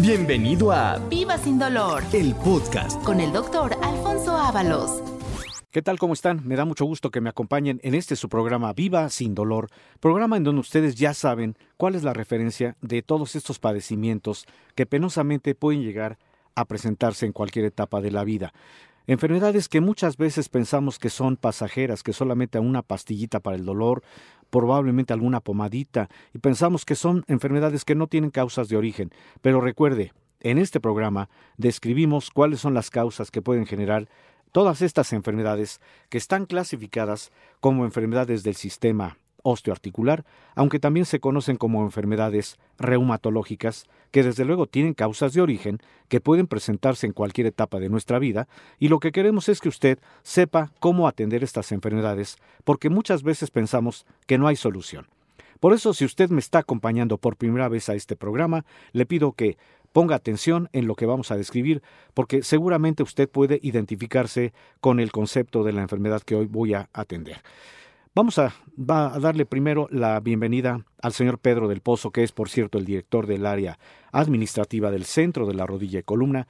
Bienvenido a Viva sin dolor el podcast con el doctor Alfonso Ábalos. ¿Qué tal? ¿Cómo están? Me da mucho gusto que me acompañen en este su programa Viva sin dolor, programa en donde ustedes ya saben cuál es la referencia de todos estos padecimientos que penosamente pueden llegar a presentarse en cualquier etapa de la vida. Enfermedades que muchas veces pensamos que son pasajeras, que solamente una pastillita para el dolor, probablemente alguna pomadita, y pensamos que son enfermedades que no tienen causas de origen. Pero recuerde, en este programa describimos cuáles son las causas que pueden generar todas estas enfermedades que están clasificadas como enfermedades del sistema osteoarticular, aunque también se conocen como enfermedades reumatológicas, que desde luego tienen causas de origen que pueden presentarse en cualquier etapa de nuestra vida, y lo que queremos es que usted sepa cómo atender estas enfermedades, porque muchas veces pensamos que no hay solución. Por eso, si usted me está acompañando por primera vez a este programa, le pido que ponga atención en lo que vamos a describir, porque seguramente usted puede identificarse con el concepto de la enfermedad que hoy voy a atender. Vamos a, a, darle primero la bienvenida al señor Pedro del Pozo, que es, por cierto, el director del área administrativa del Centro de la Rodilla y Columna,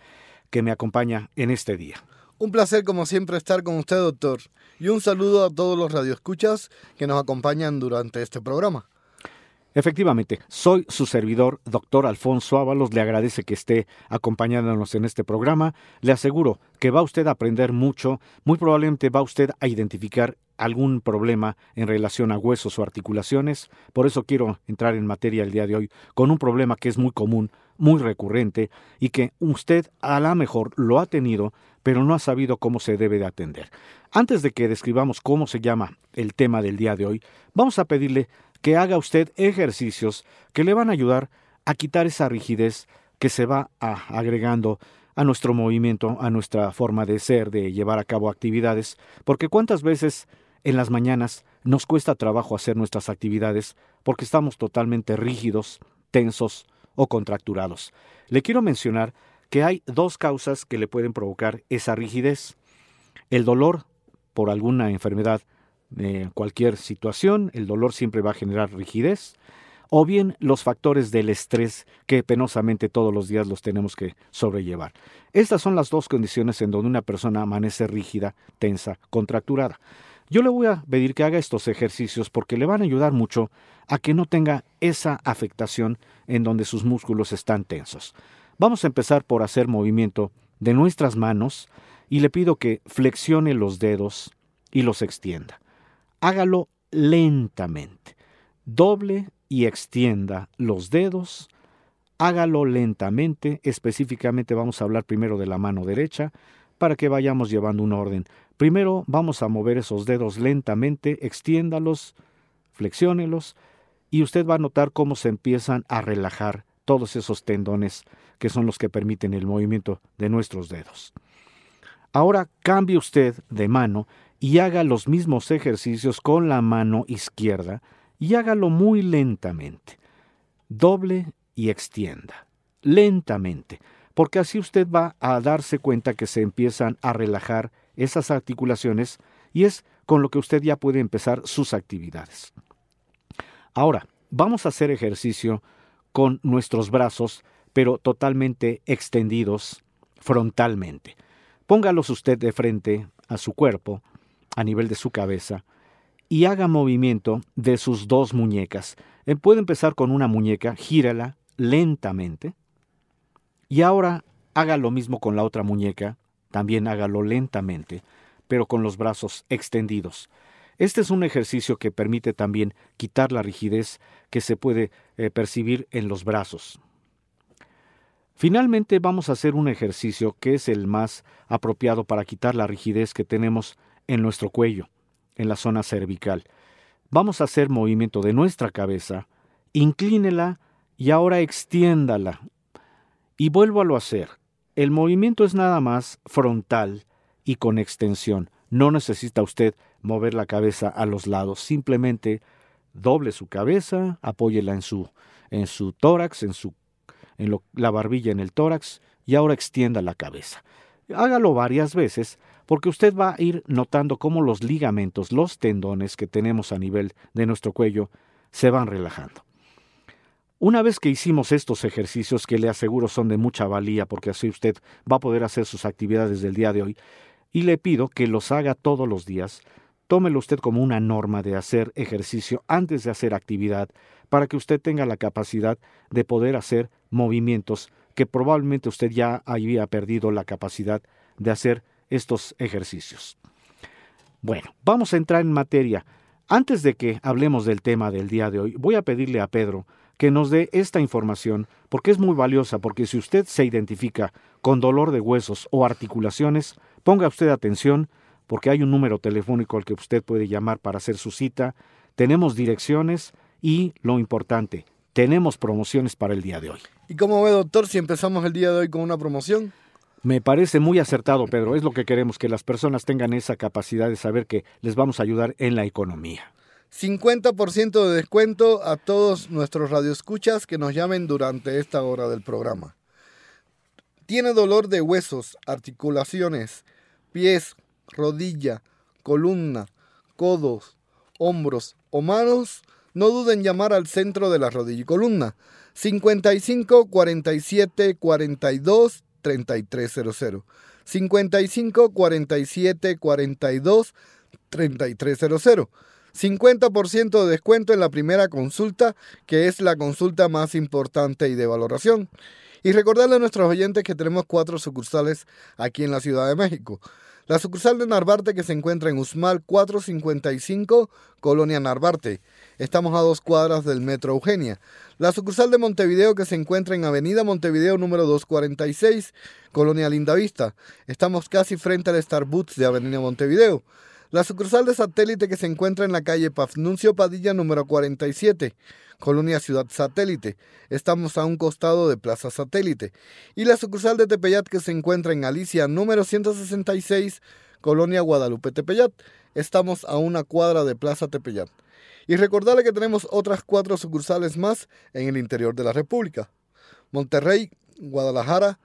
que me acompaña en este día. Un placer, como siempre, estar con usted, doctor. Y un saludo a todos los radioescuchas que nos acompañan durante este programa. Efectivamente, soy su servidor, doctor Alfonso Ábalos. Le agradece que esté acompañándonos en este programa. Le aseguro que va usted a aprender mucho. Muy probablemente va usted a identificar algún problema en relación a huesos o articulaciones. Por eso quiero entrar en materia el día de hoy con un problema que es muy común, muy recurrente y que usted a lo mejor lo ha tenido, pero no ha sabido cómo se debe de atender. Antes de que describamos cómo se llama el tema del día de hoy, vamos a pedirle que haga usted ejercicios que le van a ayudar a quitar esa rigidez que se va a, agregando a nuestro movimiento, a nuestra forma de ser, de llevar a cabo actividades, porque cuántas veces en las mañanas nos cuesta trabajo hacer nuestras actividades porque estamos totalmente rígidos, tensos o contracturados. Le quiero mencionar que hay dos causas que le pueden provocar esa rigidez. El dolor por alguna enfermedad de cualquier situación, el dolor siempre va a generar rigidez, o bien los factores del estrés que penosamente todos los días los tenemos que sobrellevar. Estas son las dos condiciones en donde una persona amanece rígida, tensa, contracturada. Yo le voy a pedir que haga estos ejercicios porque le van a ayudar mucho a que no tenga esa afectación en donde sus músculos están tensos. Vamos a empezar por hacer movimiento de nuestras manos y le pido que flexione los dedos y los extienda hágalo lentamente. Doble y extienda los dedos. Hágalo lentamente. Específicamente vamos a hablar primero de la mano derecha para que vayamos llevando un orden. Primero vamos a mover esos dedos lentamente, extiéndalos, flexiónelos y usted va a notar cómo se empiezan a relajar todos esos tendones que son los que permiten el movimiento de nuestros dedos. Ahora cambie usted de mano y haga los mismos ejercicios con la mano izquierda y hágalo muy lentamente. Doble y extienda. Lentamente, porque así usted va a darse cuenta que se empiezan a relajar esas articulaciones y es con lo que usted ya puede empezar sus actividades. Ahora, vamos a hacer ejercicio con nuestros brazos, pero totalmente extendidos frontalmente. Póngalos usted de frente a su cuerpo a nivel de su cabeza y haga movimiento de sus dos muñecas. Puede empezar con una muñeca, gírala lentamente y ahora haga lo mismo con la otra muñeca, también hágalo lentamente, pero con los brazos extendidos. Este es un ejercicio que permite también quitar la rigidez que se puede eh, percibir en los brazos. Finalmente vamos a hacer un ejercicio que es el más apropiado para quitar la rigidez que tenemos en nuestro cuello, en la zona cervical. Vamos a hacer movimiento de nuestra cabeza, inclínela y ahora extiéndala Y vuelvo a hacer. El movimiento es nada más frontal y con extensión. No necesita usted mover la cabeza a los lados, simplemente doble su cabeza, apóyela en su, en su tórax, en, su, en la barbilla en el tórax y ahora extienda la cabeza. Hágalo varias veces porque usted va a ir notando cómo los ligamentos, los tendones que tenemos a nivel de nuestro cuello se van relajando. Una vez que hicimos estos ejercicios que le aseguro son de mucha valía porque así usted va a poder hacer sus actividades del día de hoy, y le pido que los haga todos los días, tómelo usted como una norma de hacer ejercicio antes de hacer actividad para que usted tenga la capacidad de poder hacer movimientos que probablemente usted ya había perdido la capacidad de hacer estos ejercicios. Bueno, vamos a entrar en materia. Antes de que hablemos del tema del día de hoy, voy a pedirle a Pedro que nos dé esta información porque es muy valiosa, porque si usted se identifica con dolor de huesos o articulaciones, ponga usted atención porque hay un número telefónico al que usted puede llamar para hacer su cita, tenemos direcciones y, lo importante, tenemos promociones para el día de hoy. ¿Y cómo ve, doctor, si empezamos el día de hoy con una promoción? Me parece muy acertado, Pedro. Es lo que queremos, que las personas tengan esa capacidad de saber que les vamos a ayudar en la economía. 50% de descuento a todos nuestros radioescuchas que nos llamen durante esta hora del programa. ¿Tiene dolor de huesos, articulaciones, pies, rodilla, columna, codos, hombros o manos, no duden en llamar al centro de la rodilla y columna 55 47 42 3300. 55 47 42 3300. 50% de descuento en la primera consulta, que es la consulta más importante y de valoración. Y recordarle a nuestros oyentes que tenemos cuatro sucursales aquí en la Ciudad de México. La sucursal de Narvarte que se encuentra en Usmal 455, Colonia Narvarte. Estamos a dos cuadras del Metro Eugenia. La sucursal de Montevideo que se encuentra en Avenida Montevideo número 246, Colonia Lindavista. Estamos casi frente al Starbucks de Avenida Montevideo. La sucursal de satélite que se encuentra en la calle Pafnuncio Padilla número 47, Colonia Ciudad Satélite. Estamos a un costado de Plaza Satélite. Y la sucursal de Tepeyat que se encuentra en Alicia número 166, Colonia Guadalupe Tepeyat. Estamos a una cuadra de Plaza Tepeyat. Y recordarle que tenemos otras cuatro sucursales más en el interior de la República. Monterrey, Guadalajara,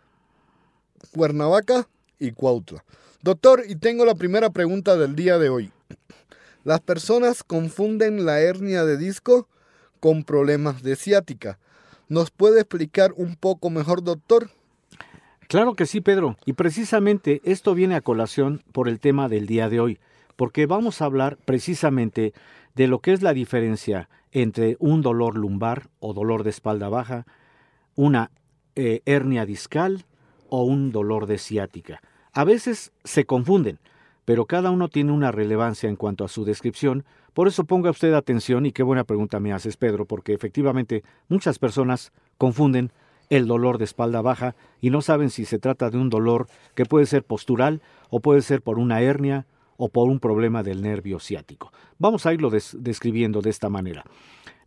Cuernavaca y Cuautla. Doctor, y tengo la primera pregunta del día de hoy. Las personas confunden la hernia de disco con problemas de ciática. ¿Nos puede explicar un poco mejor, doctor? Claro que sí, Pedro. Y precisamente esto viene a colación por el tema del día de hoy, porque vamos a hablar precisamente de lo que es la diferencia entre un dolor lumbar o dolor de espalda baja, una eh, hernia discal o un dolor de ciática. A veces se confunden, pero cada uno tiene una relevancia en cuanto a su descripción, por eso ponga usted atención y qué buena pregunta me haces, Pedro, porque efectivamente muchas personas confunden el dolor de espalda baja y no saben si se trata de un dolor que puede ser postural o puede ser por una hernia o por un problema del nervio ciático. Vamos a irlo describiendo de esta manera.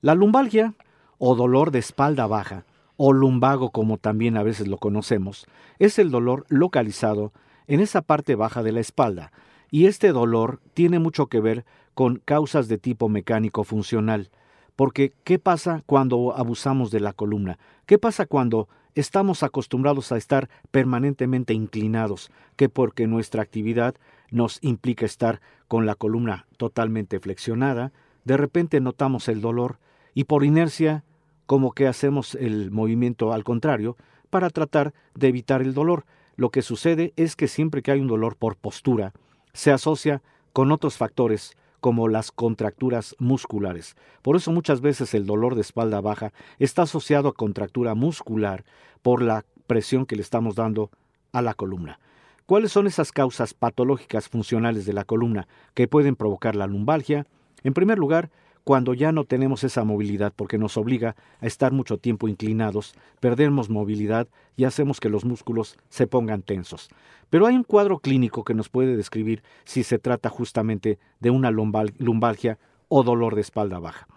La lumbalgia o dolor de espalda baja o lumbago como también a veces lo conocemos, es el dolor localizado en esa parte baja de la espalda, y este dolor tiene mucho que ver con causas de tipo mecánico funcional. Porque, ¿qué pasa cuando abusamos de la columna? ¿Qué pasa cuando estamos acostumbrados a estar permanentemente inclinados? Que porque nuestra actividad nos implica estar con la columna totalmente flexionada, de repente notamos el dolor y por inercia como que hacemos el movimiento al contrario para tratar de evitar el dolor. Lo que sucede es que siempre que hay un dolor por postura, se asocia con otros factores como las contracturas musculares. Por eso muchas veces el dolor de espalda baja está asociado a contractura muscular por la presión que le estamos dando a la columna. ¿Cuáles son esas causas patológicas funcionales de la columna que pueden provocar la lumbalgia? En primer lugar, cuando ya no tenemos esa movilidad porque nos obliga a estar mucho tiempo inclinados, perdemos movilidad y hacemos que los músculos se pongan tensos. Pero hay un cuadro clínico que nos puede describir si se trata justamente de una lumbalgia o dolor de espalda baja.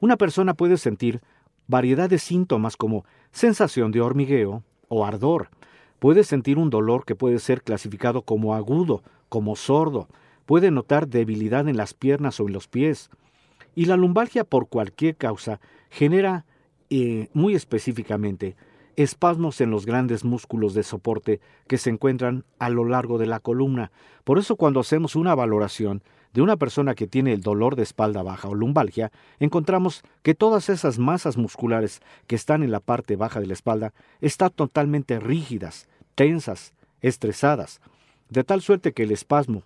Una persona puede sentir variedad de síntomas como sensación de hormigueo o ardor. Puede sentir un dolor que puede ser clasificado como agudo, como sordo. Puede notar debilidad en las piernas o en los pies. Y la lumbalgia por cualquier causa genera eh, muy específicamente espasmos en los grandes músculos de soporte que se encuentran a lo largo de la columna. Por eso cuando hacemos una valoración de una persona que tiene el dolor de espalda baja o lumbalgia, encontramos que todas esas masas musculares que están en la parte baja de la espalda están totalmente rígidas, tensas, estresadas, de tal suerte que el espasmo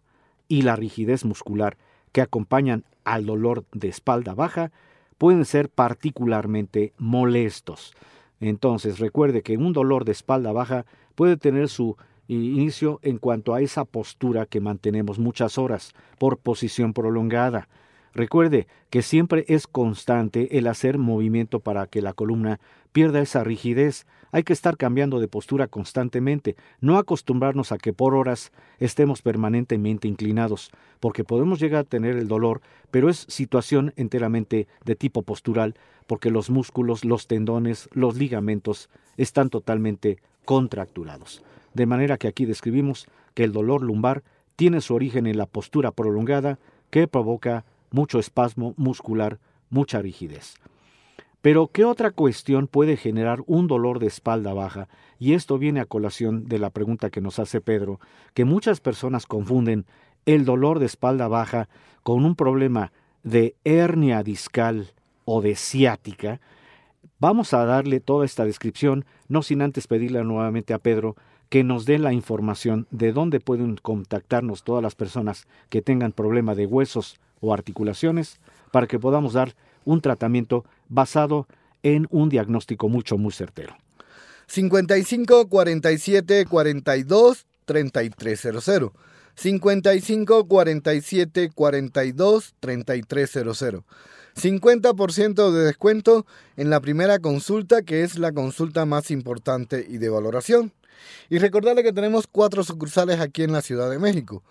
y la rigidez muscular que acompañan al dolor de espalda baja pueden ser particularmente molestos. Entonces, recuerde que un dolor de espalda baja puede tener su inicio en cuanto a esa postura que mantenemos muchas horas por posición prolongada. Recuerde que siempre es constante el hacer movimiento para que la columna pierda esa rigidez. Hay que estar cambiando de postura constantemente, no acostumbrarnos a que por horas estemos permanentemente inclinados, porque podemos llegar a tener el dolor, pero es situación enteramente de tipo postural, porque los músculos, los tendones, los ligamentos están totalmente contracturados. De manera que aquí describimos que el dolor lumbar tiene su origen en la postura prolongada que provoca mucho espasmo muscular, mucha rigidez. Pero, ¿qué otra cuestión puede generar un dolor de espalda baja? Y esto viene a colación de la pregunta que nos hace Pedro, que muchas personas confunden el dolor de espalda baja con un problema de hernia discal o de ciática. Vamos a darle toda esta descripción, no sin antes pedirle nuevamente a Pedro que nos dé la información de dónde pueden contactarnos todas las personas que tengan problema de huesos o articulaciones para que podamos dar un tratamiento basado en un diagnóstico mucho, muy certero. 55 47 42 3300. 55 47 42 3300. 50% de descuento en la primera consulta, que es la consulta más importante y de valoración. Y recordarle que tenemos cuatro sucursales aquí en la Ciudad de México.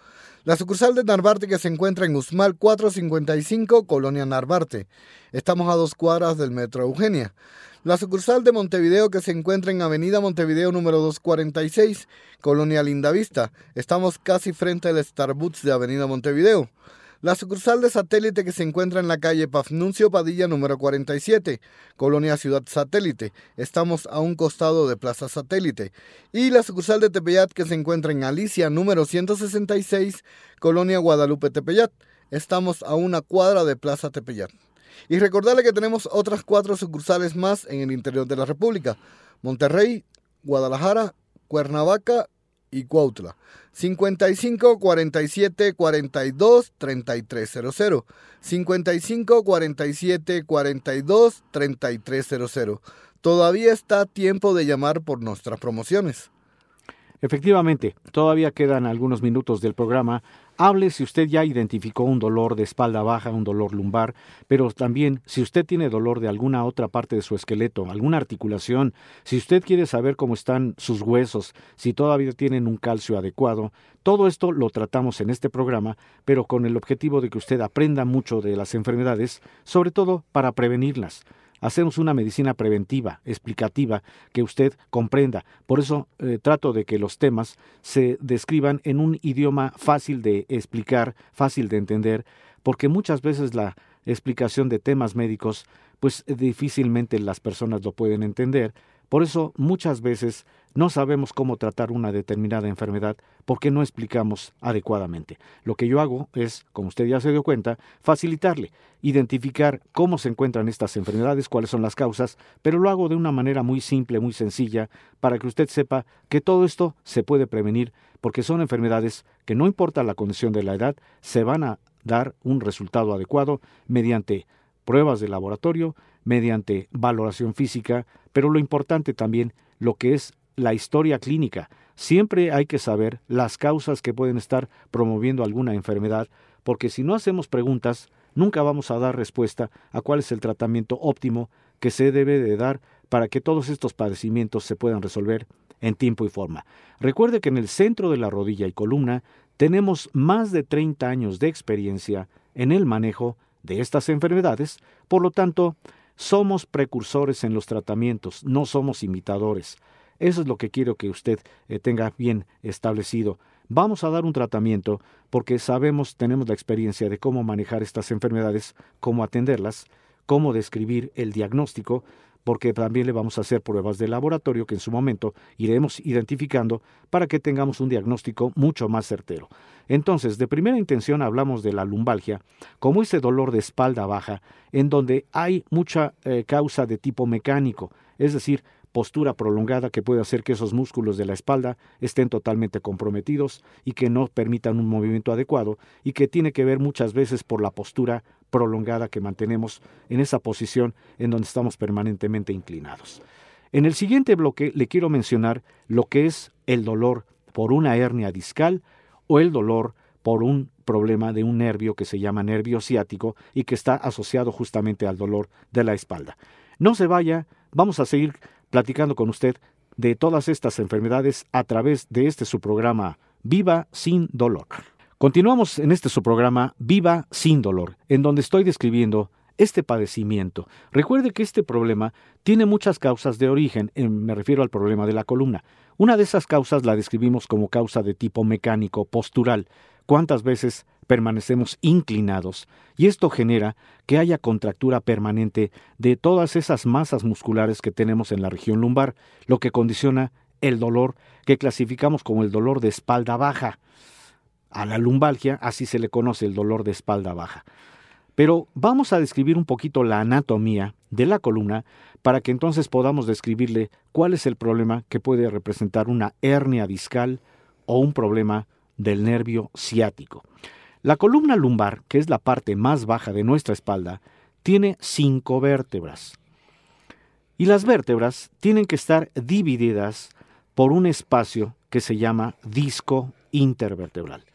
La sucursal de Narvarte que se encuentra en Usmal 455, Colonia Narvarte. Estamos a dos cuadras del Metro Eugenia. La sucursal de Montevideo que se encuentra en Avenida Montevideo número 246, Colonia Lindavista. Estamos casi frente al Starbucks de Avenida Montevideo. La sucursal de satélite que se encuentra en la calle Pafnuncio Padilla número 47, Colonia Ciudad Satélite. Estamos a un costado de Plaza Satélite. Y la sucursal de Tepeyat que se encuentra en Alicia número 166, Colonia Guadalupe Tepeyat. Estamos a una cuadra de Plaza Tepeyat. Y recordarle que tenemos otras cuatro sucursales más en el interior de la República. Monterrey, Guadalajara, Cuernavaca y Cuautla. 55 47 42 3300. 55 47 42 3300. Todavía está tiempo de llamar por nuestras promociones. Efectivamente, todavía quedan algunos minutos del programa. Hable si usted ya identificó un dolor de espalda baja, un dolor lumbar, pero también si usted tiene dolor de alguna otra parte de su esqueleto, alguna articulación, si usted quiere saber cómo están sus huesos, si todavía tienen un calcio adecuado, todo esto lo tratamos en este programa, pero con el objetivo de que usted aprenda mucho de las enfermedades, sobre todo para prevenirlas hacemos una medicina preventiva, explicativa, que usted comprenda. Por eso eh, trato de que los temas se describan en un idioma fácil de explicar, fácil de entender, porque muchas veces la explicación de temas médicos, pues difícilmente las personas lo pueden entender. Por eso muchas veces no sabemos cómo tratar una determinada enfermedad porque no explicamos adecuadamente. Lo que yo hago es, como usted ya se dio cuenta, facilitarle, identificar cómo se encuentran estas enfermedades, cuáles son las causas, pero lo hago de una manera muy simple, muy sencilla, para que usted sepa que todo esto se puede prevenir porque son enfermedades que no importa la condición de la edad, se van a dar un resultado adecuado mediante pruebas de laboratorio, mediante valoración física, pero lo importante también, lo que es la historia clínica. Siempre hay que saber las causas que pueden estar promoviendo alguna enfermedad, porque si no hacemos preguntas, nunca vamos a dar respuesta a cuál es el tratamiento óptimo que se debe de dar para que todos estos padecimientos se puedan resolver en tiempo y forma. Recuerde que en el centro de la rodilla y columna tenemos más de 30 años de experiencia en el manejo de estas enfermedades, por lo tanto, somos precursores en los tratamientos, no somos imitadores. Eso es lo que quiero que usted eh, tenga bien establecido. Vamos a dar un tratamiento porque sabemos, tenemos la experiencia de cómo manejar estas enfermedades, cómo atenderlas, cómo describir el diagnóstico, porque también le vamos a hacer pruebas de laboratorio que en su momento iremos identificando para que tengamos un diagnóstico mucho más certero. Entonces, de primera intención hablamos de la lumbalgia como ese dolor de espalda baja, en donde hay mucha eh, causa de tipo mecánico, es decir, postura prolongada que puede hacer que esos músculos de la espalda estén totalmente comprometidos y que no permitan un movimiento adecuado y que tiene que ver muchas veces por la postura prolongada que mantenemos en esa posición en donde estamos permanentemente inclinados. En el siguiente bloque le quiero mencionar lo que es el dolor por una hernia discal o el dolor por un problema de un nervio que se llama nervio ciático y que está asociado justamente al dolor de la espalda. No se vaya, vamos a seguir platicando con usted de todas estas enfermedades a través de este su programa Viva sin dolor. Continuamos en este su programa Viva sin dolor, en donde estoy describiendo este padecimiento. Recuerde que este problema tiene muchas causas de origen, me refiero al problema de la columna. Una de esas causas la describimos como causa de tipo mecánico, postural. ¿Cuántas veces permanecemos inclinados? Y esto genera que haya contractura permanente de todas esas masas musculares que tenemos en la región lumbar, lo que condiciona el dolor que clasificamos como el dolor de espalda baja. A la lumbalgia así se le conoce el dolor de espalda baja. Pero vamos a describir un poquito la anatomía de la columna para que entonces podamos describirle cuál es el problema que puede representar una hernia discal o un problema del nervio ciático. La columna lumbar, que es la parte más baja de nuestra espalda, tiene cinco vértebras. Y las vértebras tienen que estar divididas por un espacio que se llama disco intervertebral.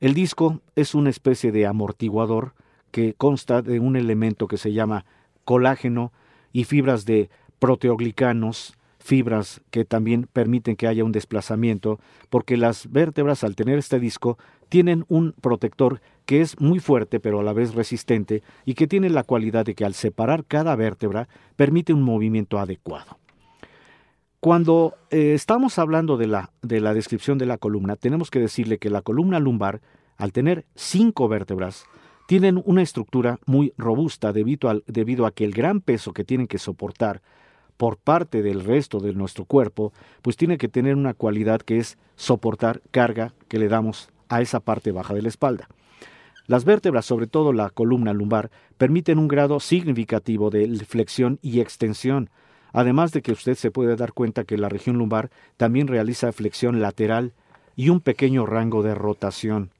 El disco es una especie de amortiguador que consta de un elemento que se llama colágeno y fibras de proteoglicanos, fibras que también permiten que haya un desplazamiento, porque las vértebras al tener este disco tienen un protector que es muy fuerte pero a la vez resistente y que tiene la cualidad de que al separar cada vértebra permite un movimiento adecuado. Cuando eh, estamos hablando de la, de la descripción de la columna, tenemos que decirle que la columna lumbar, al tener cinco vértebras, tienen una estructura muy robusta debido, al, debido a que el gran peso que tienen que soportar por parte del resto de nuestro cuerpo, pues tiene que tener una cualidad que es soportar carga que le damos a esa parte baja de la espalda. Las vértebras, sobre todo la columna lumbar, permiten un grado significativo de flexión y extensión, además de que usted se puede dar cuenta que la región lumbar también realiza flexión lateral y un pequeño rango de rotación.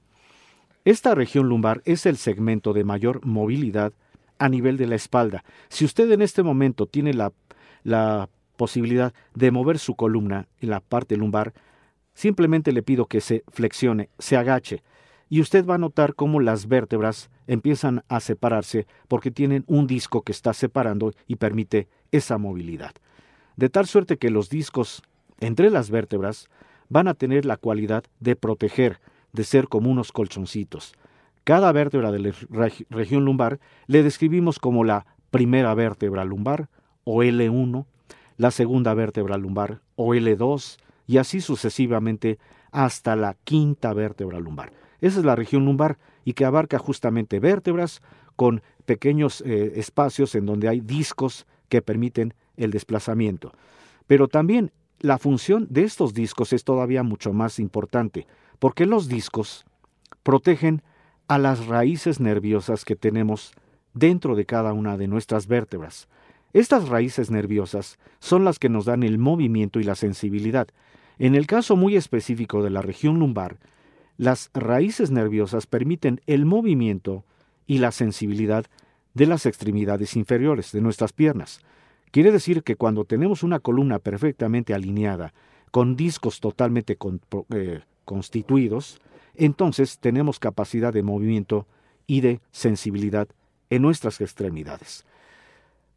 Esta región lumbar es el segmento de mayor movilidad a nivel de la espalda. Si usted en este momento tiene la, la posibilidad de mover su columna en la parte lumbar, simplemente le pido que se flexione, se agache, y usted va a notar cómo las vértebras empiezan a separarse porque tienen un disco que está separando y permite esa movilidad. De tal suerte que los discos entre las vértebras van a tener la cualidad de proteger, de ser como unos colchoncitos. Cada vértebra de la región lumbar le describimos como la primera vértebra lumbar o L1, la segunda vértebra lumbar o L2 y así sucesivamente hasta la quinta vértebra lumbar. Esa es la región lumbar y que abarca justamente vértebras con pequeños eh, espacios en donde hay discos que permiten el desplazamiento. Pero también la función de estos discos es todavía mucho más importante, porque los discos protegen a las raíces nerviosas que tenemos dentro de cada una de nuestras vértebras. Estas raíces nerviosas son las que nos dan el movimiento y la sensibilidad. En el caso muy específico de la región lumbar, las raíces nerviosas permiten el movimiento y la sensibilidad de las extremidades inferiores de nuestras piernas. Quiere decir que cuando tenemos una columna perfectamente alineada, con discos totalmente eh, constituidos, entonces tenemos capacidad de movimiento y de sensibilidad en nuestras extremidades.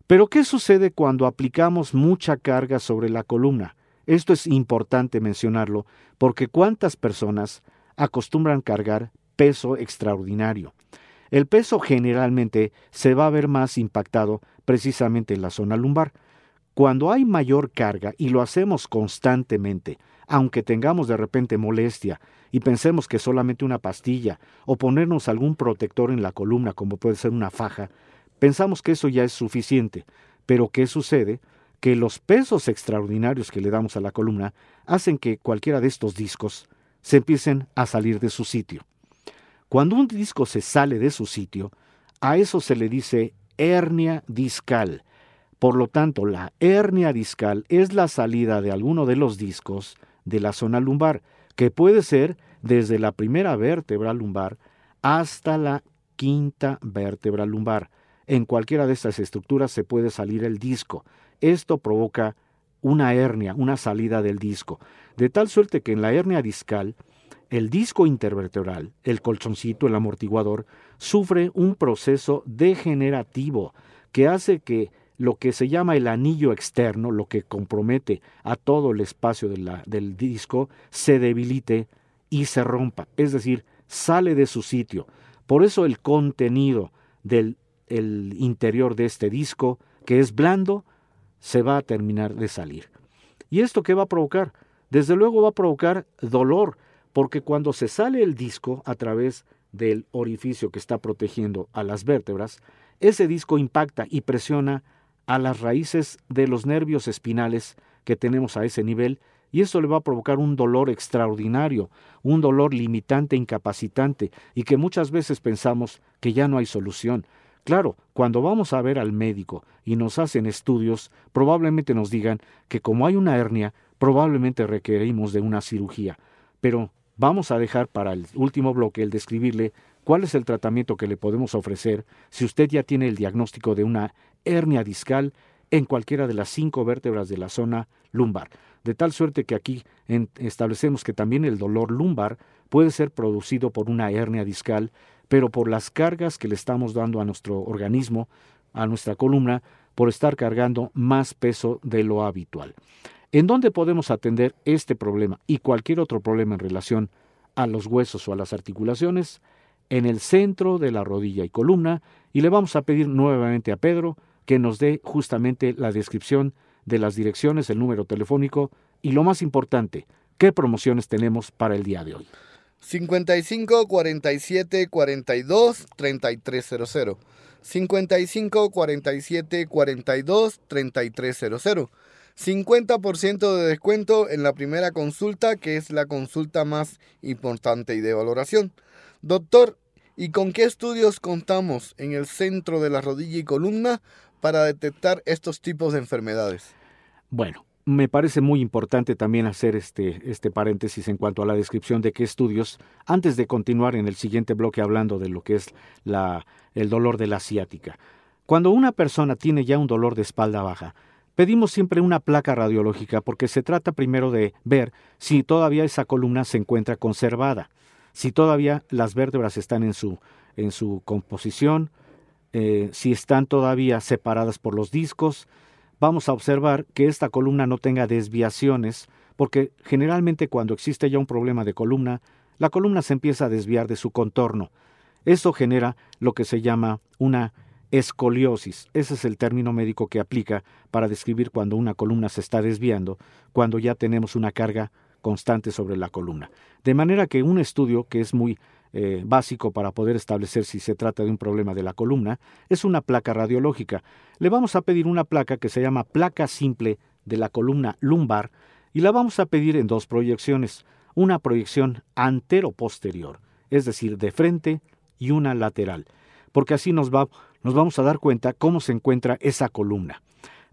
Pero ¿qué sucede cuando aplicamos mucha carga sobre la columna? Esto es importante mencionarlo porque cuántas personas acostumbran cargar peso extraordinario. El peso generalmente se va a ver más impactado precisamente en la zona lumbar. Cuando hay mayor carga y lo hacemos constantemente, aunque tengamos de repente molestia y pensemos que solamente una pastilla o ponernos algún protector en la columna como puede ser una faja, pensamos que eso ya es suficiente. Pero ¿qué sucede? Que los pesos extraordinarios que le damos a la columna hacen que cualquiera de estos discos se empiecen a salir de su sitio. Cuando un disco se sale de su sitio, a eso se le dice hernia discal. Por lo tanto, la hernia discal es la salida de alguno de los discos de la zona lumbar, que puede ser desde la primera vértebra lumbar hasta la quinta vértebra lumbar. En cualquiera de estas estructuras se puede salir el disco. Esto provoca una hernia, una salida del disco, de tal suerte que en la hernia discal el disco intervertebral, el colchoncito, el amortiguador, sufre un proceso degenerativo que hace que lo que se llama el anillo externo, lo que compromete a todo el espacio del disco, se debilite y se rompa, es decir, sale de su sitio. Por eso el contenido del interior de este disco, que es blando, se va a terminar de salir. ¿Y esto qué va a provocar? Desde luego va a provocar dolor, porque cuando se sale el disco a través del orificio que está protegiendo a las vértebras, ese disco impacta y presiona a las raíces de los nervios espinales que tenemos a ese nivel y esto le va a provocar un dolor extraordinario, un dolor limitante, incapacitante y que muchas veces pensamos que ya no hay solución. Claro, cuando vamos a ver al médico y nos hacen estudios, probablemente nos digan que como hay una hernia, probablemente requerimos de una cirugía. Pero vamos a dejar para el último bloque el describirle cuál es el tratamiento que le podemos ofrecer si usted ya tiene el diagnóstico de una hernia discal en cualquiera de las cinco vértebras de la zona lumbar. De tal suerte que aquí establecemos que también el dolor lumbar puede ser producido por una hernia discal, pero por las cargas que le estamos dando a nuestro organismo, a nuestra columna, por estar cargando más peso de lo habitual. ¿En dónde podemos atender este problema y cualquier otro problema en relación a los huesos o a las articulaciones? En el centro de la rodilla y columna, y le vamos a pedir nuevamente a Pedro que nos dé justamente la descripción de las direcciones, el número telefónico y lo más importante, qué promociones tenemos para el día de hoy. 55 47 42 3300. 55 47 42 3300. 50% de descuento en la primera consulta, que es la consulta más importante y de valoración. Doctor, ¿y con qué estudios contamos en el centro de la rodilla y columna para detectar estos tipos de enfermedades? Bueno, me parece muy importante también hacer este, este paréntesis en cuanto a la descripción de qué estudios, antes de continuar en el siguiente bloque hablando de lo que es la, el dolor de la ciática. Cuando una persona tiene ya un dolor de espalda baja, pedimos siempre una placa radiológica porque se trata primero de ver si todavía esa columna se encuentra conservada, si todavía las vértebras están en su, en su composición, eh, si están todavía separadas por los discos, vamos a observar que esta columna no tenga desviaciones, porque generalmente cuando existe ya un problema de columna, la columna se empieza a desviar de su contorno. Esto genera lo que se llama una escoliosis. Ese es el término médico que aplica para describir cuando una columna se está desviando, cuando ya tenemos una carga constante sobre la columna. De manera que un estudio que es muy eh, básico para poder establecer si se trata de un problema de la columna es una placa radiológica. Le vamos a pedir una placa que se llama placa simple de la columna lumbar y la vamos a pedir en dos proyecciones, una proyección antero-posterior, es decir, de frente y una lateral, porque así nos, va, nos vamos a dar cuenta cómo se encuentra esa columna.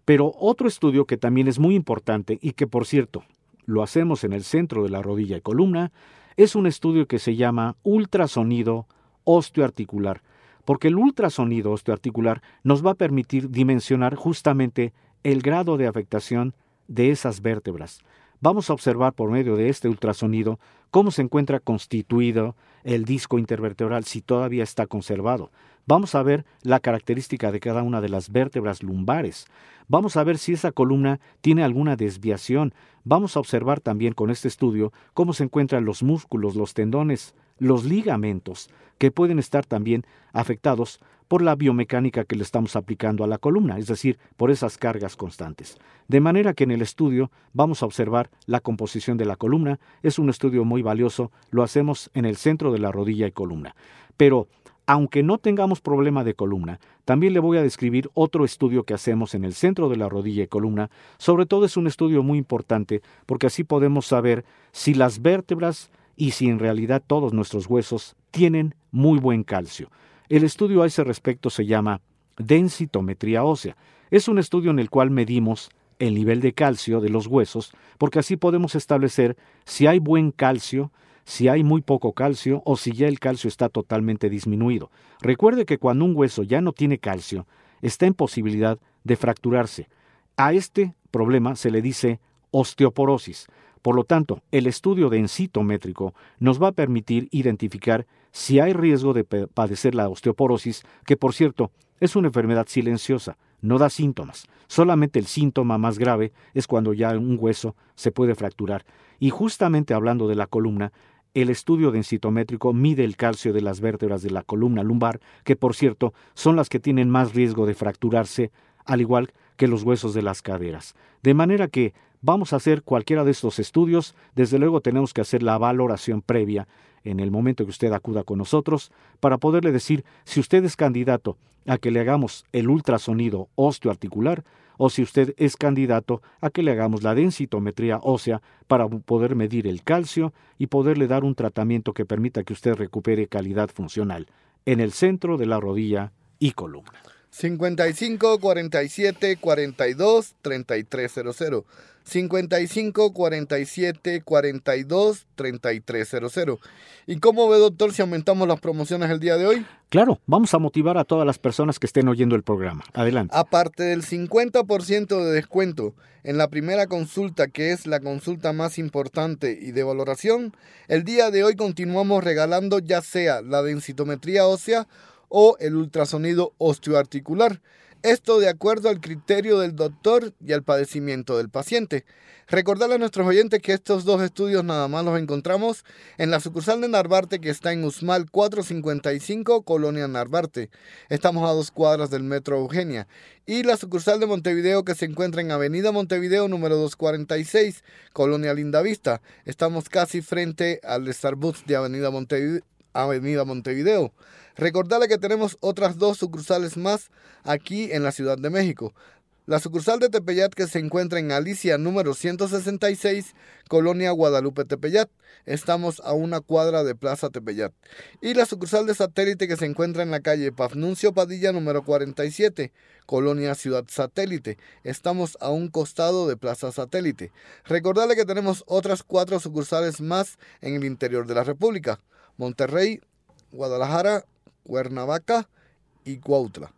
Pero otro estudio que también es muy importante y que por cierto lo hacemos en el centro de la rodilla y columna es un estudio que se llama ultrasonido osteoarticular, porque el ultrasonido osteoarticular nos va a permitir dimensionar justamente el grado de afectación de esas vértebras. Vamos a observar por medio de este ultrasonido cómo se encuentra constituido el disco intervertebral si todavía está conservado. Vamos a ver la característica de cada una de las vértebras lumbares. Vamos a ver si esa columna tiene alguna desviación. Vamos a observar también con este estudio cómo se encuentran los músculos, los tendones, los ligamentos, que pueden estar también afectados por la biomecánica que le estamos aplicando a la columna, es decir, por esas cargas constantes. De manera que en el estudio vamos a observar la composición de la columna, es un estudio muy valioso, lo hacemos en el centro de la rodilla y columna. Pero aunque no tengamos problema de columna, también le voy a describir otro estudio que hacemos en el centro de la rodilla y columna. Sobre todo es un estudio muy importante porque así podemos saber si las vértebras y si en realidad todos nuestros huesos tienen muy buen calcio. El estudio a ese respecto se llama densitometría ósea. Es un estudio en el cual medimos el nivel de calcio de los huesos porque así podemos establecer si hay buen calcio, si hay muy poco calcio o si ya el calcio está totalmente disminuido. Recuerde que cuando un hueso ya no tiene calcio, está en posibilidad de fracturarse. A este problema se le dice osteoporosis. Por lo tanto, el estudio densitométrico nos va a permitir identificar si hay riesgo de padecer la osteoporosis, que por cierto es una enfermedad silenciosa, no da síntomas. Solamente el síntoma más grave es cuando ya un hueso se puede fracturar. Y justamente hablando de la columna, el estudio densitométrico mide el calcio de las vértebras de la columna lumbar, que por cierto son las que tienen más riesgo de fracturarse, al igual que los huesos de las caderas. De manera que vamos a hacer cualquiera de estos estudios, desde luego tenemos que hacer la valoración previa en el momento que usted acuda con nosotros para poderle decir si usted es candidato a que le hagamos el ultrasonido osteoarticular o si usted es candidato a que le hagamos la densitometría ósea para poder medir el calcio y poderle dar un tratamiento que permita que usted recupere calidad funcional en el centro de la rodilla y columna. 55 47 42 3300. 55 47 42 3300. ¿Y cómo ve, doctor, si aumentamos las promociones el día de hoy? Claro, vamos a motivar a todas las personas que estén oyendo el programa. Adelante. Aparte del 50% de descuento en la primera consulta, que es la consulta más importante y de valoración, el día de hoy continuamos regalando ya sea la densitometría ósea o el ultrasonido osteoarticular. Esto de acuerdo al criterio del doctor y al padecimiento del paciente. Recordarle a nuestros oyentes que estos dos estudios nada más los encontramos en la sucursal de Narvarte que está en Usmal 455, Colonia Narvarte. Estamos a dos cuadras del Metro Eugenia. Y la sucursal de Montevideo que se encuentra en Avenida Montevideo número 246, Colonia Lindavista. Estamos casi frente al Starbucks de Avenida Montevideo. Avenida Montevideo. Recordarle que tenemos otras dos sucursales más aquí en la Ciudad de México. La sucursal de Tepeyat que se encuentra en Alicia número 166, Colonia Guadalupe Tepeyat. Estamos a una cuadra de Plaza Tepeyat. Y la sucursal de satélite que se encuentra en la calle Pafnuncio Padilla número 47, Colonia Ciudad Satélite. Estamos a un costado de Plaza Satélite. Recordarle que tenemos otras cuatro sucursales más en el interior de la República. Monterrey, Guadalajara, Cuernavaca y Cuautla.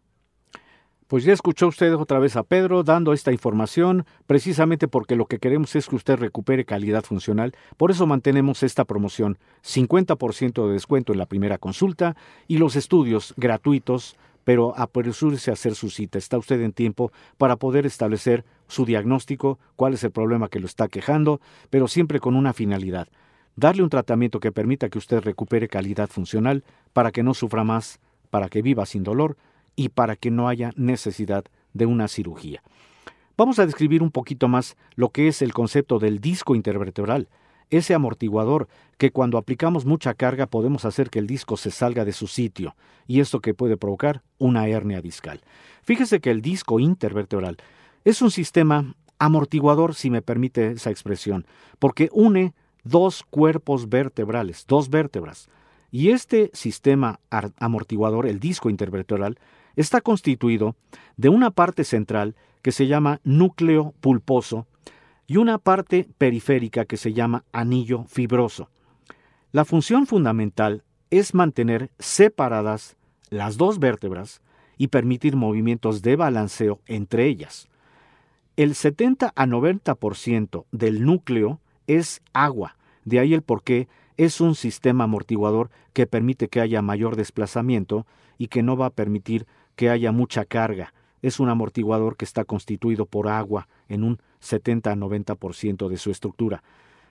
Pues ya escuchó usted otra vez a Pedro dando esta información, precisamente porque lo que queremos es que usted recupere calidad funcional. Por eso mantenemos esta promoción, 50% de descuento en la primera consulta y los estudios gratuitos, pero apresúrese a hacer su cita. Está usted en tiempo para poder establecer su diagnóstico, cuál es el problema que lo está quejando, pero siempre con una finalidad, darle un tratamiento que permita que usted recupere calidad funcional para que no sufra más, para que viva sin dolor y para que no haya necesidad de una cirugía. Vamos a describir un poquito más lo que es el concepto del disco intervertebral, ese amortiguador que cuando aplicamos mucha carga podemos hacer que el disco se salga de su sitio y esto que puede provocar una hernia discal. Fíjese que el disco intervertebral es un sistema amortiguador, si me permite esa expresión, porque une dos cuerpos vertebrales, dos vértebras. Y este sistema amortiguador, el disco intervertebral, está constituido de una parte central que se llama núcleo pulposo y una parte periférica que se llama anillo fibroso. La función fundamental es mantener separadas las dos vértebras y permitir movimientos de balanceo entre ellas. El 70 a 90% del núcleo es agua, de ahí el porqué es un sistema amortiguador que permite que haya mayor desplazamiento y que no va a permitir que haya mucha carga. Es un amortiguador que está constituido por agua en un 70 a 90% de su estructura.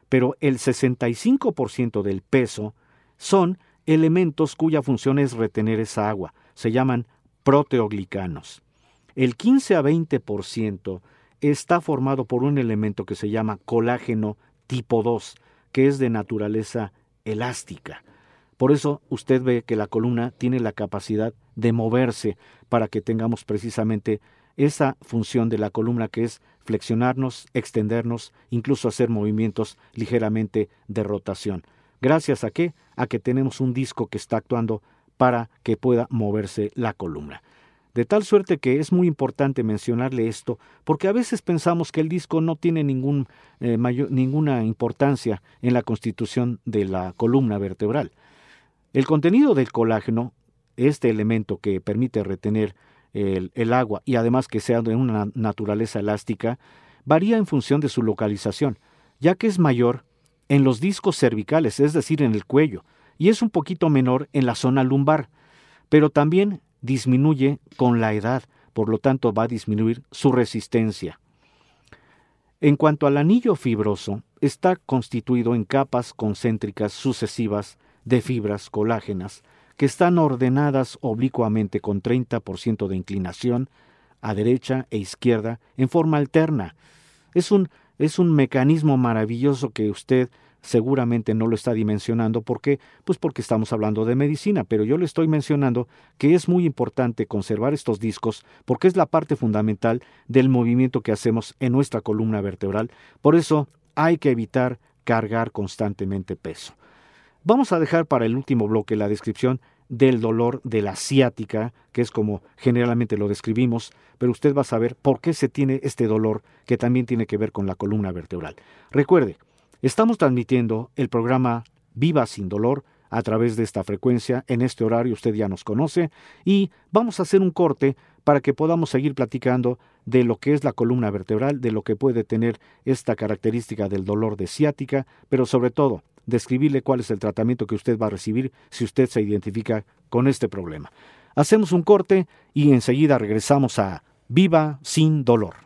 Pero el 65% del peso son elementos cuya función es retener esa agua. Se llaman proteoglicanos. El 15 a 20% está formado por un elemento que se llama colágeno tipo 2, que es de naturaleza elástica. Por eso usted ve que la columna tiene la capacidad de moverse para que tengamos precisamente esa función de la columna que es flexionarnos, extendernos, incluso hacer movimientos ligeramente de rotación. Gracias a qué? A que tenemos un disco que está actuando para que pueda moverse la columna. De tal suerte que es muy importante mencionarle esto, porque a veces pensamos que el disco no tiene eh, ninguna importancia en la constitución de la columna vertebral. El contenido del colágeno, este elemento que permite retener el, el agua y además que sea de una naturaleza elástica, varía en función de su localización, ya que es mayor en los discos cervicales, es decir, en el cuello, y es un poquito menor en la zona lumbar, pero también disminuye con la edad, por lo tanto va a disminuir su resistencia. En cuanto al anillo fibroso, está constituido en capas concéntricas sucesivas de fibras colágenas que están ordenadas oblicuamente con 30% de inclinación a derecha e izquierda en forma alterna. Es un, es un mecanismo maravilloso que usted seguramente no lo está dimensionando. ¿Por qué? Pues porque estamos hablando de medicina, pero yo le estoy mencionando que es muy importante conservar estos discos porque es la parte fundamental del movimiento que hacemos en nuestra columna vertebral. Por eso hay que evitar cargar constantemente peso. Vamos a dejar para el último bloque la descripción del dolor de la ciática, que es como generalmente lo describimos, pero usted va a saber por qué se tiene este dolor que también tiene que ver con la columna vertebral. Recuerde, estamos transmitiendo el programa Viva sin dolor a través de esta frecuencia, en este horario usted ya nos conoce, y vamos a hacer un corte para que podamos seguir platicando de lo que es la columna vertebral, de lo que puede tener esta característica del dolor de ciática, pero sobre todo describirle cuál es el tratamiento que usted va a recibir si usted se identifica con este problema. Hacemos un corte y enseguida regresamos a Viva sin dolor.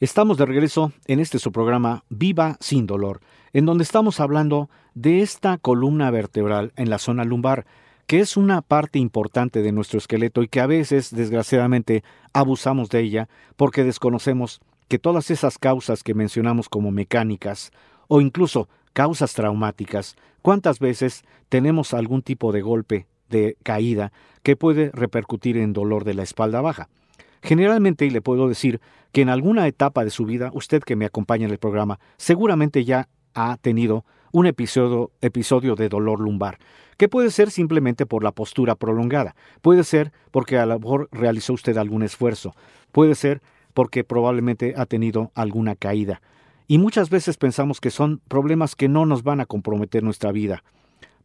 Estamos de regreso en este su programa Viva sin dolor, en donde estamos hablando de esta columna vertebral en la zona lumbar, que es una parte importante de nuestro esqueleto y que a veces, desgraciadamente, abusamos de ella porque desconocemos que todas esas causas que mencionamos como mecánicas o incluso causas traumáticas, ¿cuántas veces tenemos algún tipo de golpe, de caída, que puede repercutir en dolor de la espalda baja? Generalmente, y le puedo decir que en alguna etapa de su vida, usted que me acompaña en el programa, seguramente ya ha tenido un episodio, episodio de dolor lumbar, que puede ser simplemente por la postura prolongada, puede ser porque a lo mejor realizó usted algún esfuerzo, puede ser porque probablemente ha tenido alguna caída, y muchas veces pensamos que son problemas que no nos van a comprometer nuestra vida.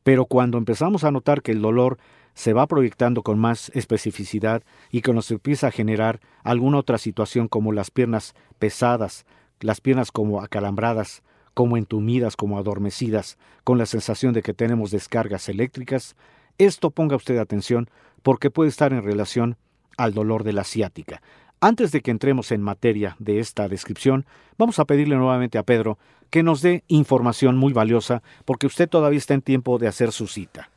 Pero cuando empezamos a notar que el dolor se va proyectando con más especificidad y que nos empieza a generar alguna otra situación como las piernas pesadas, las piernas como acalambradas, como entumidas, como adormecidas, con la sensación de que tenemos descargas eléctricas, esto ponga usted atención porque puede estar en relación al dolor de la ciática. Antes de que entremos en materia de esta descripción, vamos a pedirle nuevamente a Pedro que nos dé información muy valiosa porque usted todavía está en tiempo de hacer su cita.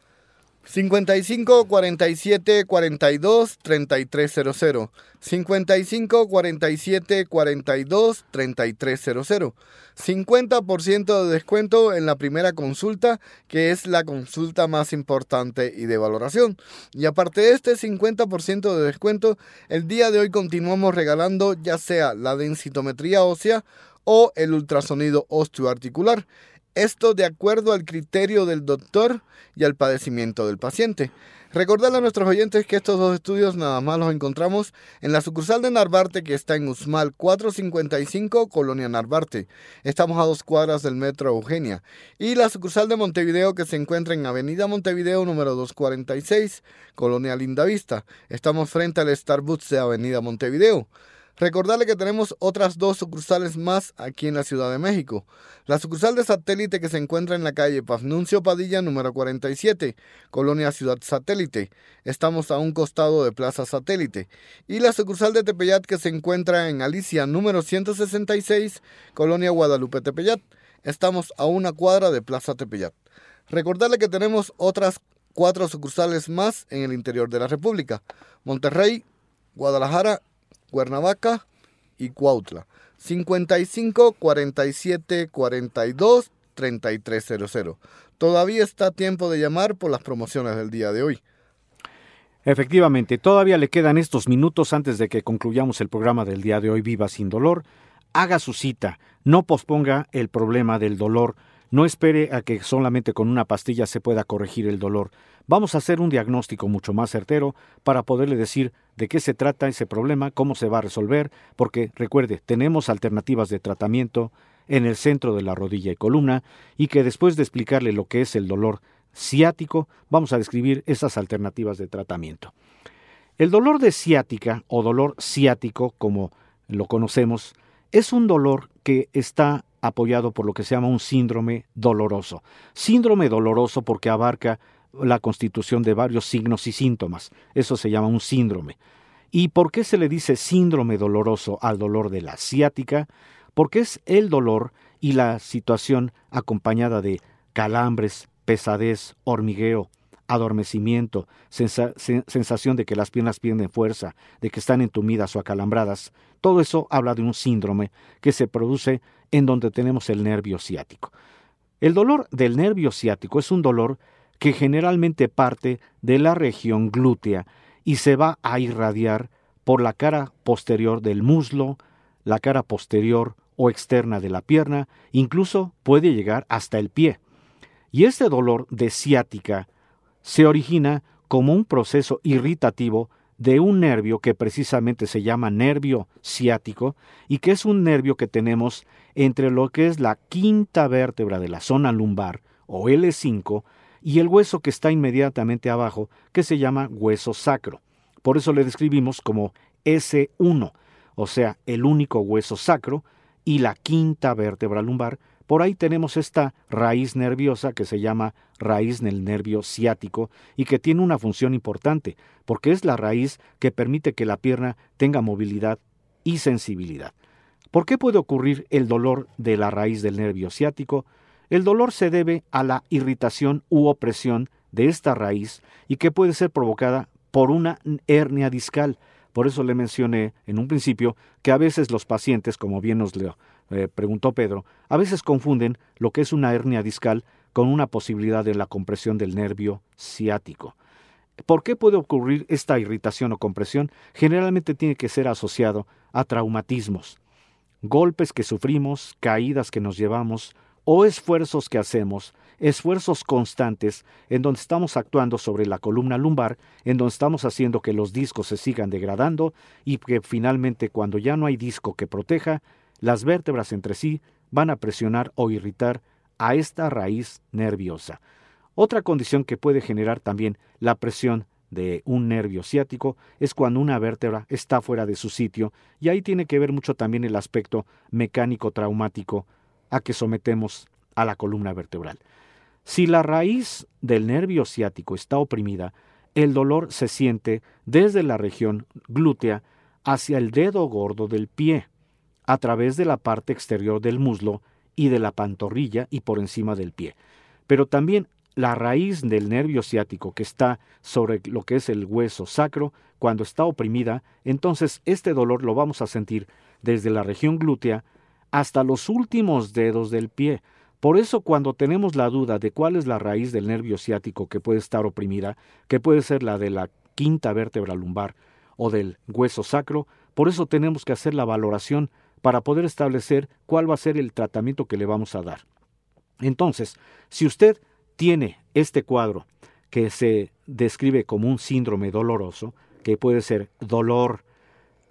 55 47 42 3300. 55 47 42 3300. 50% de descuento en la primera consulta, que es la consulta más importante y de valoración. Y aparte de este 50% de descuento, el día de hoy continuamos regalando ya sea la densitometría ósea o el ultrasonido osteoarticular. Esto de acuerdo al criterio del doctor y al padecimiento del paciente. Recordarle a nuestros oyentes que estos dos estudios nada más los encontramos en la sucursal de Narvarte que está en Usmal 455, Colonia Narvarte. Estamos a dos cuadras del Metro Eugenia. Y la sucursal de Montevideo que se encuentra en Avenida Montevideo número 246, Colonia Lindavista. Estamos frente al Starbucks de Avenida Montevideo. Recordarle que tenemos otras dos sucursales más aquí en la Ciudad de México. La sucursal de satélite que se encuentra en la calle Pafnuncio Padilla número 47, Colonia Ciudad Satélite. Estamos a un costado de Plaza Satélite. Y la sucursal de Tepeyat que se encuentra en Alicia número 166, Colonia Guadalupe Tepeyat. Estamos a una cuadra de Plaza Tepeyat. Recordarle que tenemos otras cuatro sucursales más en el interior de la República. Monterrey, Guadalajara, Cuernavaca y Cuautla. 55 47 42 3300. Todavía está tiempo de llamar por las promociones del día de hoy. Efectivamente, todavía le quedan estos minutos antes de que concluyamos el programa del día de hoy Viva sin dolor. Haga su cita, no posponga el problema del dolor, no espere a que solamente con una pastilla se pueda corregir el dolor. Vamos a hacer un diagnóstico mucho más certero para poderle decir de qué se trata ese problema, cómo se va a resolver, porque recuerde, tenemos alternativas de tratamiento en el centro de la rodilla y columna y que después de explicarle lo que es el dolor ciático, vamos a describir esas alternativas de tratamiento. El dolor de ciática o dolor ciático, como lo conocemos, es un dolor que está apoyado por lo que se llama un síndrome doloroso. Síndrome doloroso porque abarca la constitución de varios signos y síntomas. Eso se llama un síndrome. ¿Y por qué se le dice síndrome doloroso al dolor de la ciática? Porque es el dolor y la situación acompañada de calambres, pesadez, hormigueo, adormecimiento, sensación de que las piernas pierden fuerza, de que están entumidas o acalambradas. Todo eso habla de un síndrome que se produce en donde tenemos el nervio ciático. El dolor del nervio ciático es un dolor que generalmente parte de la región glútea y se va a irradiar por la cara posterior del muslo, la cara posterior o externa de la pierna, incluso puede llegar hasta el pie. Y este dolor de ciática se origina como un proceso irritativo de un nervio que precisamente se llama nervio ciático y que es un nervio que tenemos entre lo que es la quinta vértebra de la zona lumbar o L5 y el hueso que está inmediatamente abajo, que se llama hueso sacro. Por eso le describimos como S1, o sea, el único hueso sacro y la quinta vértebra lumbar. Por ahí tenemos esta raíz nerviosa que se llama raíz del nervio ciático y que tiene una función importante, porque es la raíz que permite que la pierna tenga movilidad y sensibilidad. ¿Por qué puede ocurrir el dolor de la raíz del nervio ciático? El dolor se debe a la irritación u opresión de esta raíz y que puede ser provocada por una hernia discal. Por eso le mencioné en un principio que a veces los pacientes, como bien nos le eh, preguntó Pedro, a veces confunden lo que es una hernia discal con una posibilidad de la compresión del nervio ciático. ¿Por qué puede ocurrir esta irritación o compresión? Generalmente tiene que ser asociado a traumatismos, golpes que sufrimos, caídas que nos llevamos, o esfuerzos que hacemos, esfuerzos constantes en donde estamos actuando sobre la columna lumbar, en donde estamos haciendo que los discos se sigan degradando y que finalmente cuando ya no hay disco que proteja, las vértebras entre sí van a presionar o irritar a esta raíz nerviosa. Otra condición que puede generar también la presión de un nervio ciático es cuando una vértebra está fuera de su sitio y ahí tiene que ver mucho también el aspecto mecánico traumático a que sometemos a la columna vertebral. Si la raíz del nervio ciático está oprimida, el dolor se siente desde la región glútea hacia el dedo gordo del pie, a través de la parte exterior del muslo y de la pantorrilla y por encima del pie. Pero también la raíz del nervio ciático que está sobre lo que es el hueso sacro, cuando está oprimida, entonces este dolor lo vamos a sentir desde la región glútea hasta los últimos dedos del pie. Por eso cuando tenemos la duda de cuál es la raíz del nervio ciático que puede estar oprimida, que puede ser la de la quinta vértebra lumbar o del hueso sacro, por eso tenemos que hacer la valoración para poder establecer cuál va a ser el tratamiento que le vamos a dar. Entonces, si usted tiene este cuadro que se describe como un síndrome doloroso, que puede ser dolor,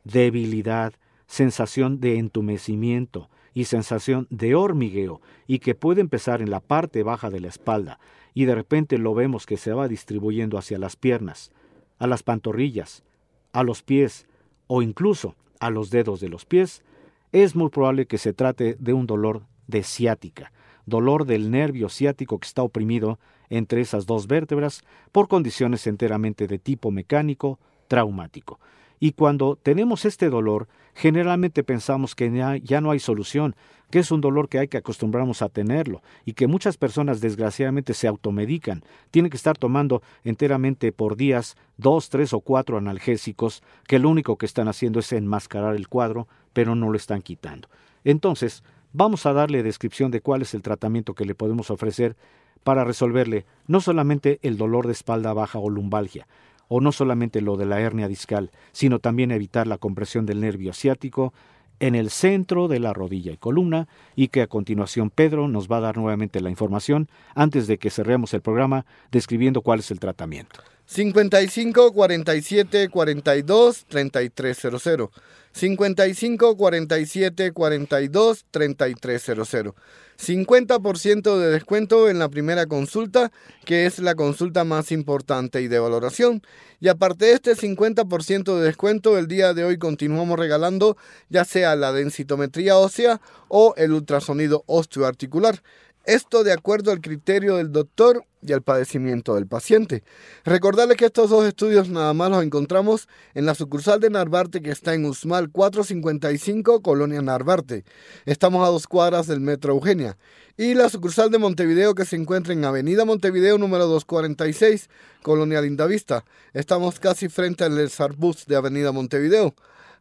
debilidad, sensación de entumecimiento y sensación de hormigueo y que puede empezar en la parte baja de la espalda y de repente lo vemos que se va distribuyendo hacia las piernas, a las pantorrillas, a los pies o incluso a los dedos de los pies, es muy probable que se trate de un dolor de ciática, dolor del nervio ciático que está oprimido entre esas dos vértebras por condiciones enteramente de tipo mecánico traumático. Y cuando tenemos este dolor, generalmente pensamos que ya, no hay solución, que es un dolor que hay que acostumbrarnos a tenerlo y que muchas personas desgraciadamente se automedican. Tienen que estar tomando enteramente por días dos, tres o cuatro analgésicos que lo único que están haciendo es enmascarar el cuadro, pero no lo están quitando. Entonces, vamos a darle descripción de cuál es el tratamiento que le podemos ofrecer para resolverle no solamente el dolor de espalda baja o lumbalgia, o no solamente lo de la hernia discal, sino también evitar la compresión del nervio asiático en el centro de la rodilla y columna, y que a continuación Pedro nos va a dar nuevamente la información antes de que cerremos el programa describiendo cuál es el tratamiento. 55 47 42 3300. 55 47 42 3300. 50% de descuento en la primera consulta, que es la consulta más importante y de valoración. Y aparte de este 50% de descuento, el día de hoy continuamos regalando ya sea la densitometría ósea o el ultrasonido osteoarticular. Esto de acuerdo al criterio del doctor y al padecimiento del paciente. Recordarles que estos dos estudios nada más los encontramos en la sucursal de Narvarte que está en Usmal 455, Colonia Narvarte. Estamos a dos cuadras del Metro Eugenia. Y la sucursal de Montevideo que se encuentra en Avenida Montevideo número 246, Colonia Lindavista. Estamos casi frente al Sarbus de Avenida Montevideo.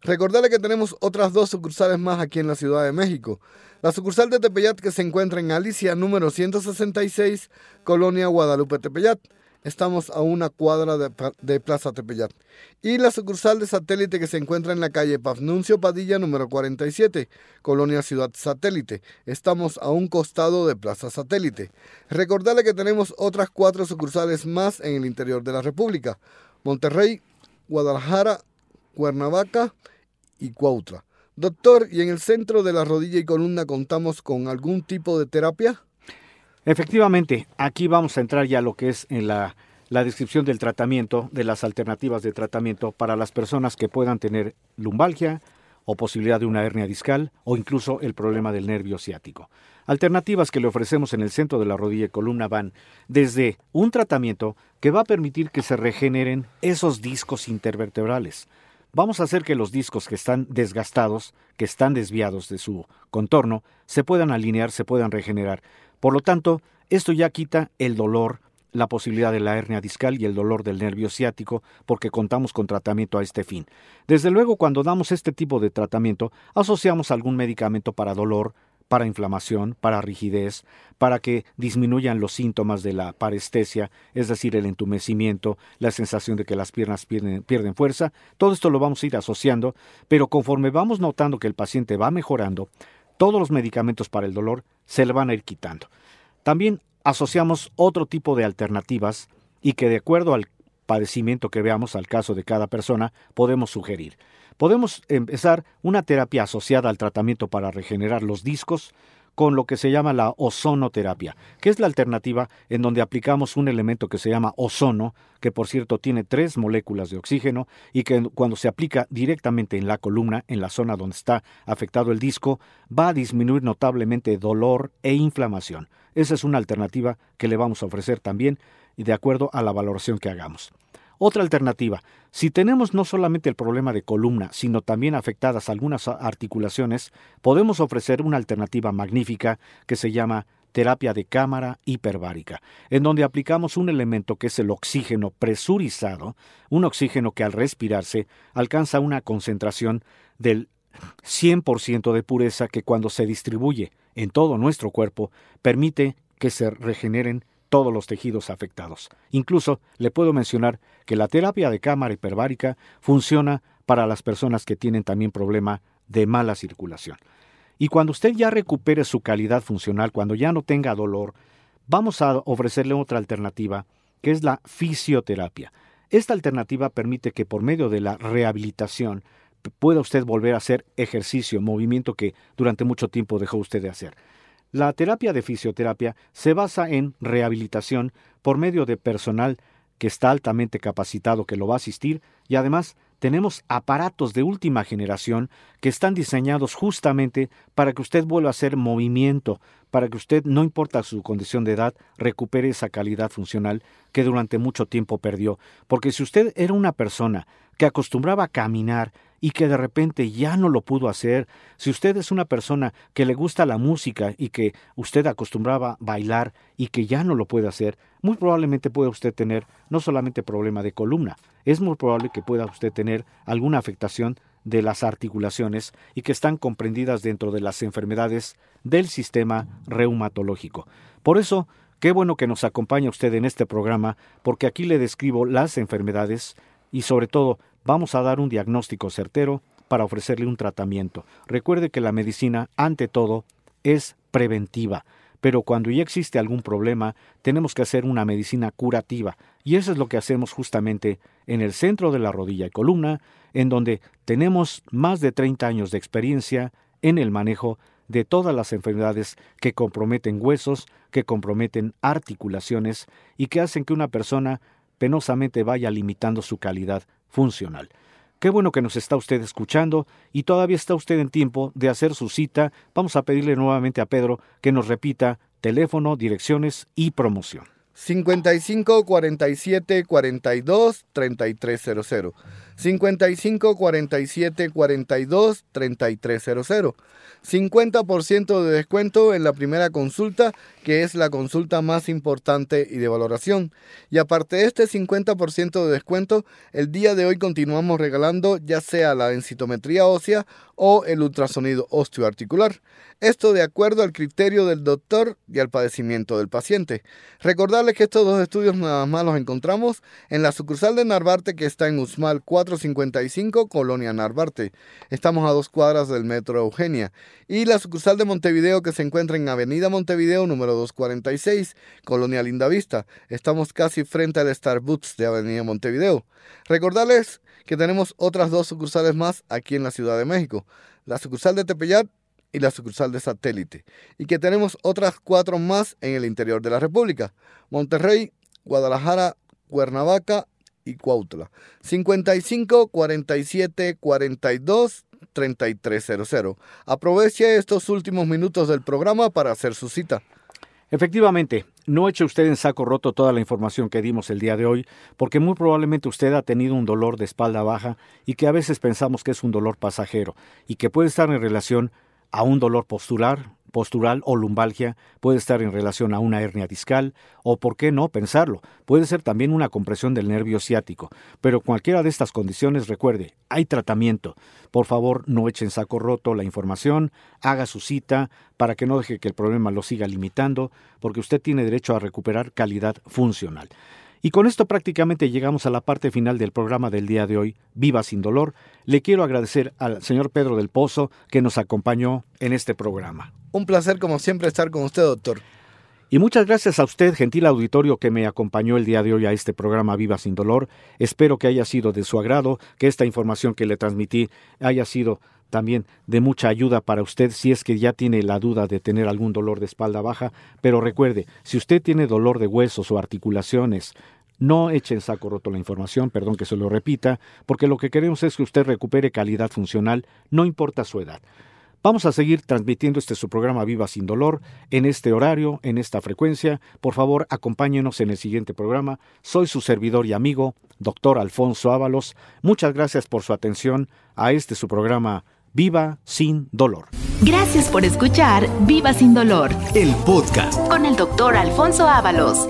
Recordarle que tenemos otras dos sucursales más aquí en la Ciudad de México. La sucursal de Tepeyat que se encuentra en Alicia número 166, Colonia Guadalupe Tepeyat. Estamos a una cuadra de, Plaza Tepeyat. Y la sucursal de satélite que se encuentra en la calle Pafnuncio Padilla número 47, Colonia Ciudad Satélite. Estamos a un costado de Plaza Satélite. Recordarle que tenemos otras cuatro sucursales más en el interior de la República. Monterrey, Guadalajara, Cuernavaca y. Doctor, ¿y en el centro de la rodilla y columna contamos con algún tipo de terapia? Efectivamente, aquí vamos a entrar ya a lo que es en la, la descripción del tratamiento, de las alternativas de tratamiento para las personas que puedan tener lumbalgia o posibilidad de una hernia discal o incluso el problema del nervio ciático. Alternativas que le ofrecemos en el centro de la rodilla y columna van desde un tratamiento que va a permitir que se regeneren esos discos intervertebrales, vamos a hacer que los discos que están desgastados, que están desviados de su contorno, se puedan alinear, se puedan regenerar. Por lo tanto, esto ya quita el dolor, la posibilidad de la hernia discal y el dolor del nervio ciático, porque contamos con tratamiento a este fin. Desde luego, cuando damos este tipo de tratamiento, asociamos algún medicamento para dolor, para inflamación, para rigidez, para que disminuyan los síntomas de la parestesia, es decir, el entumecimiento, la sensación de que las piernas pierden, fuerza. Todo esto lo vamos a ir asociando, pero conforme vamos notando que el paciente va mejorando, todos los medicamentos para el dolor se le van a ir quitando. También asociamos otro tipo de alternativas y que de acuerdo al padecimiento que veamos, al caso de cada persona, podemos sugerir. Podemos empezar una terapia asociada al tratamiento para regenerar los discos con lo que se llama la ozonoterapia, que es la alternativa en donde aplicamos un elemento que se llama ozono, que por cierto tiene tres moléculas de oxígeno y que cuando se aplica directamente en la columna, en la zona donde está afectado el disco, va a disminuir notablemente dolor e inflamación. Esa es una alternativa que le vamos a ofrecer también de acuerdo a la valoración que hagamos. Otra alternativa, si tenemos no solamente el problema de columna, sino también afectadas algunas articulaciones, podemos ofrecer una alternativa magnífica que se llama terapia de cámara hiperbárica, en donde aplicamos un elemento que es el oxígeno presurizado, un oxígeno que al respirarse alcanza una concentración del 100% de pureza que cuando se distribuye en todo nuestro cuerpo permite que se regeneren todos los tejidos afectados. Incluso le puedo mencionar que la terapia de cámara hiperbárica funciona para las personas que tienen también problema de mala circulación. Y cuando usted ya recupere su calidad funcional, cuando ya no tenga dolor, vamos a ofrecerle otra alternativa, que es la fisioterapia. Esta alternativa permite que por medio de la rehabilitación pueda usted volver a hacer ejercicio, movimiento que durante mucho tiempo dejó usted de hacer. La terapia de fisioterapia se basa en rehabilitación por medio de personal que está altamente capacitado que lo va a asistir y además tenemos aparatos de última generación que están diseñados justamente para que usted vuelva a hacer movimiento, para que usted, no importa su condición de edad, recupere esa calidad funcional que durante mucho tiempo perdió. Porque si usted era una persona que acostumbraba a caminar y que de repente ya no lo pudo hacer, si usted es una persona que le gusta la música y que usted acostumbraba bailar y que ya no lo puede hacer, muy probablemente pueda usted tener no solamente problema de columna, es muy probable que pueda usted tener alguna afectación de las articulaciones y que están comprendidas dentro de las enfermedades del sistema reumatológico. Por eso, qué bueno que nos acompaña usted en este programa, porque aquí le describo las enfermedades y sobre todo vamos a dar un diagnóstico certero para ofrecerle un tratamiento. Recuerde que la medicina, ante todo, es preventiva, pero cuando ya existe algún problema, tenemos que hacer una medicina curativa, y eso es lo que hacemos justamente en el centro de la rodilla y columna, en donde tenemos más de 30 años de experiencia en el manejo de todas las enfermedades que comprometen huesos, que comprometen articulaciones y que hacen que una persona penosamente vaya limitando su calidad funcional. Qué bueno que nos está usted escuchando y todavía está usted en tiempo de hacer su cita. Vamos a pedirle nuevamente a Pedro que nos repita teléfono, direcciones y promoción. 55 47 42 3300. 55 47 42 3300. 50% de descuento en la primera consulta, que es la consulta más importante y de valoración. Y aparte de este 50% de descuento, el día de hoy continuamos regalando ya sea la densitometría ósea o el ultrasonido osteoarticular. Esto de acuerdo al criterio del doctor y al padecimiento del paciente. Recordarles que estos dos estudios nada más los encontramos en la sucursal de Narvarte que está en Usmal 455, Colonia Narvarte. Estamos a dos cuadras del Metro Eugenia. Y la sucursal de Montevideo que se encuentra en Avenida Montevideo número 246, Colonia Lindavista. Estamos casi frente al Starbucks de Avenida Montevideo. Recordarles que tenemos otras dos sucursales más aquí en la Ciudad de México. La sucursal de Tepeyat y la sucursal de satélite, y que tenemos otras cuatro más en el interior de la República, Monterrey, Guadalajara, Cuernavaca y Cuautla. 55 47 42 3300. Aproveche estos últimos minutos del programa para hacer su cita. Efectivamente, no eche usted en saco roto toda la información que dimos el día de hoy, porque muy probablemente usted ha tenido un dolor de espalda baja y que a veces pensamos que es un dolor pasajero y que puede estar en relación a un dolor postural, postural o lumbalgia, puede estar en relación a una hernia discal o, por qué no, pensarlo, puede ser también una compresión del nervio ciático. Pero cualquiera de estas condiciones, recuerde, hay tratamiento. Por favor, no echen saco roto la información, haga su cita para que no deje que el problema lo siga limitando, porque usted tiene derecho a recuperar calidad funcional. Y con esto prácticamente llegamos a la parte final del programa del día de hoy, Viva sin dolor. Le quiero agradecer al señor Pedro del Pozo que nos acompañó en este programa. Un placer como siempre estar con usted, doctor. Y muchas gracias a usted, gentil auditorio, que me acompañó el día de hoy a este programa Viva sin Dolor. Espero que haya sido de su agrado, que esta información que le transmití haya sido también de mucha ayuda para usted si es que ya tiene la duda de tener algún dolor de espalda baja. Pero recuerde, si usted tiene dolor de huesos o articulaciones, no eche en saco roto la información, perdón que se lo repita, porque lo que queremos es que usted recupere calidad funcional, no importa su edad. Vamos a seguir transmitiendo este su programa Viva sin Dolor en este horario, en esta frecuencia. Por favor, acompáñenos en el siguiente programa. Soy su servidor y amigo, doctor Alfonso Ábalos. Muchas gracias por su atención a este su programa Viva sin dolor. Gracias por escuchar Viva sin dolor El podcast. con el doctor Alfonso Ábalos.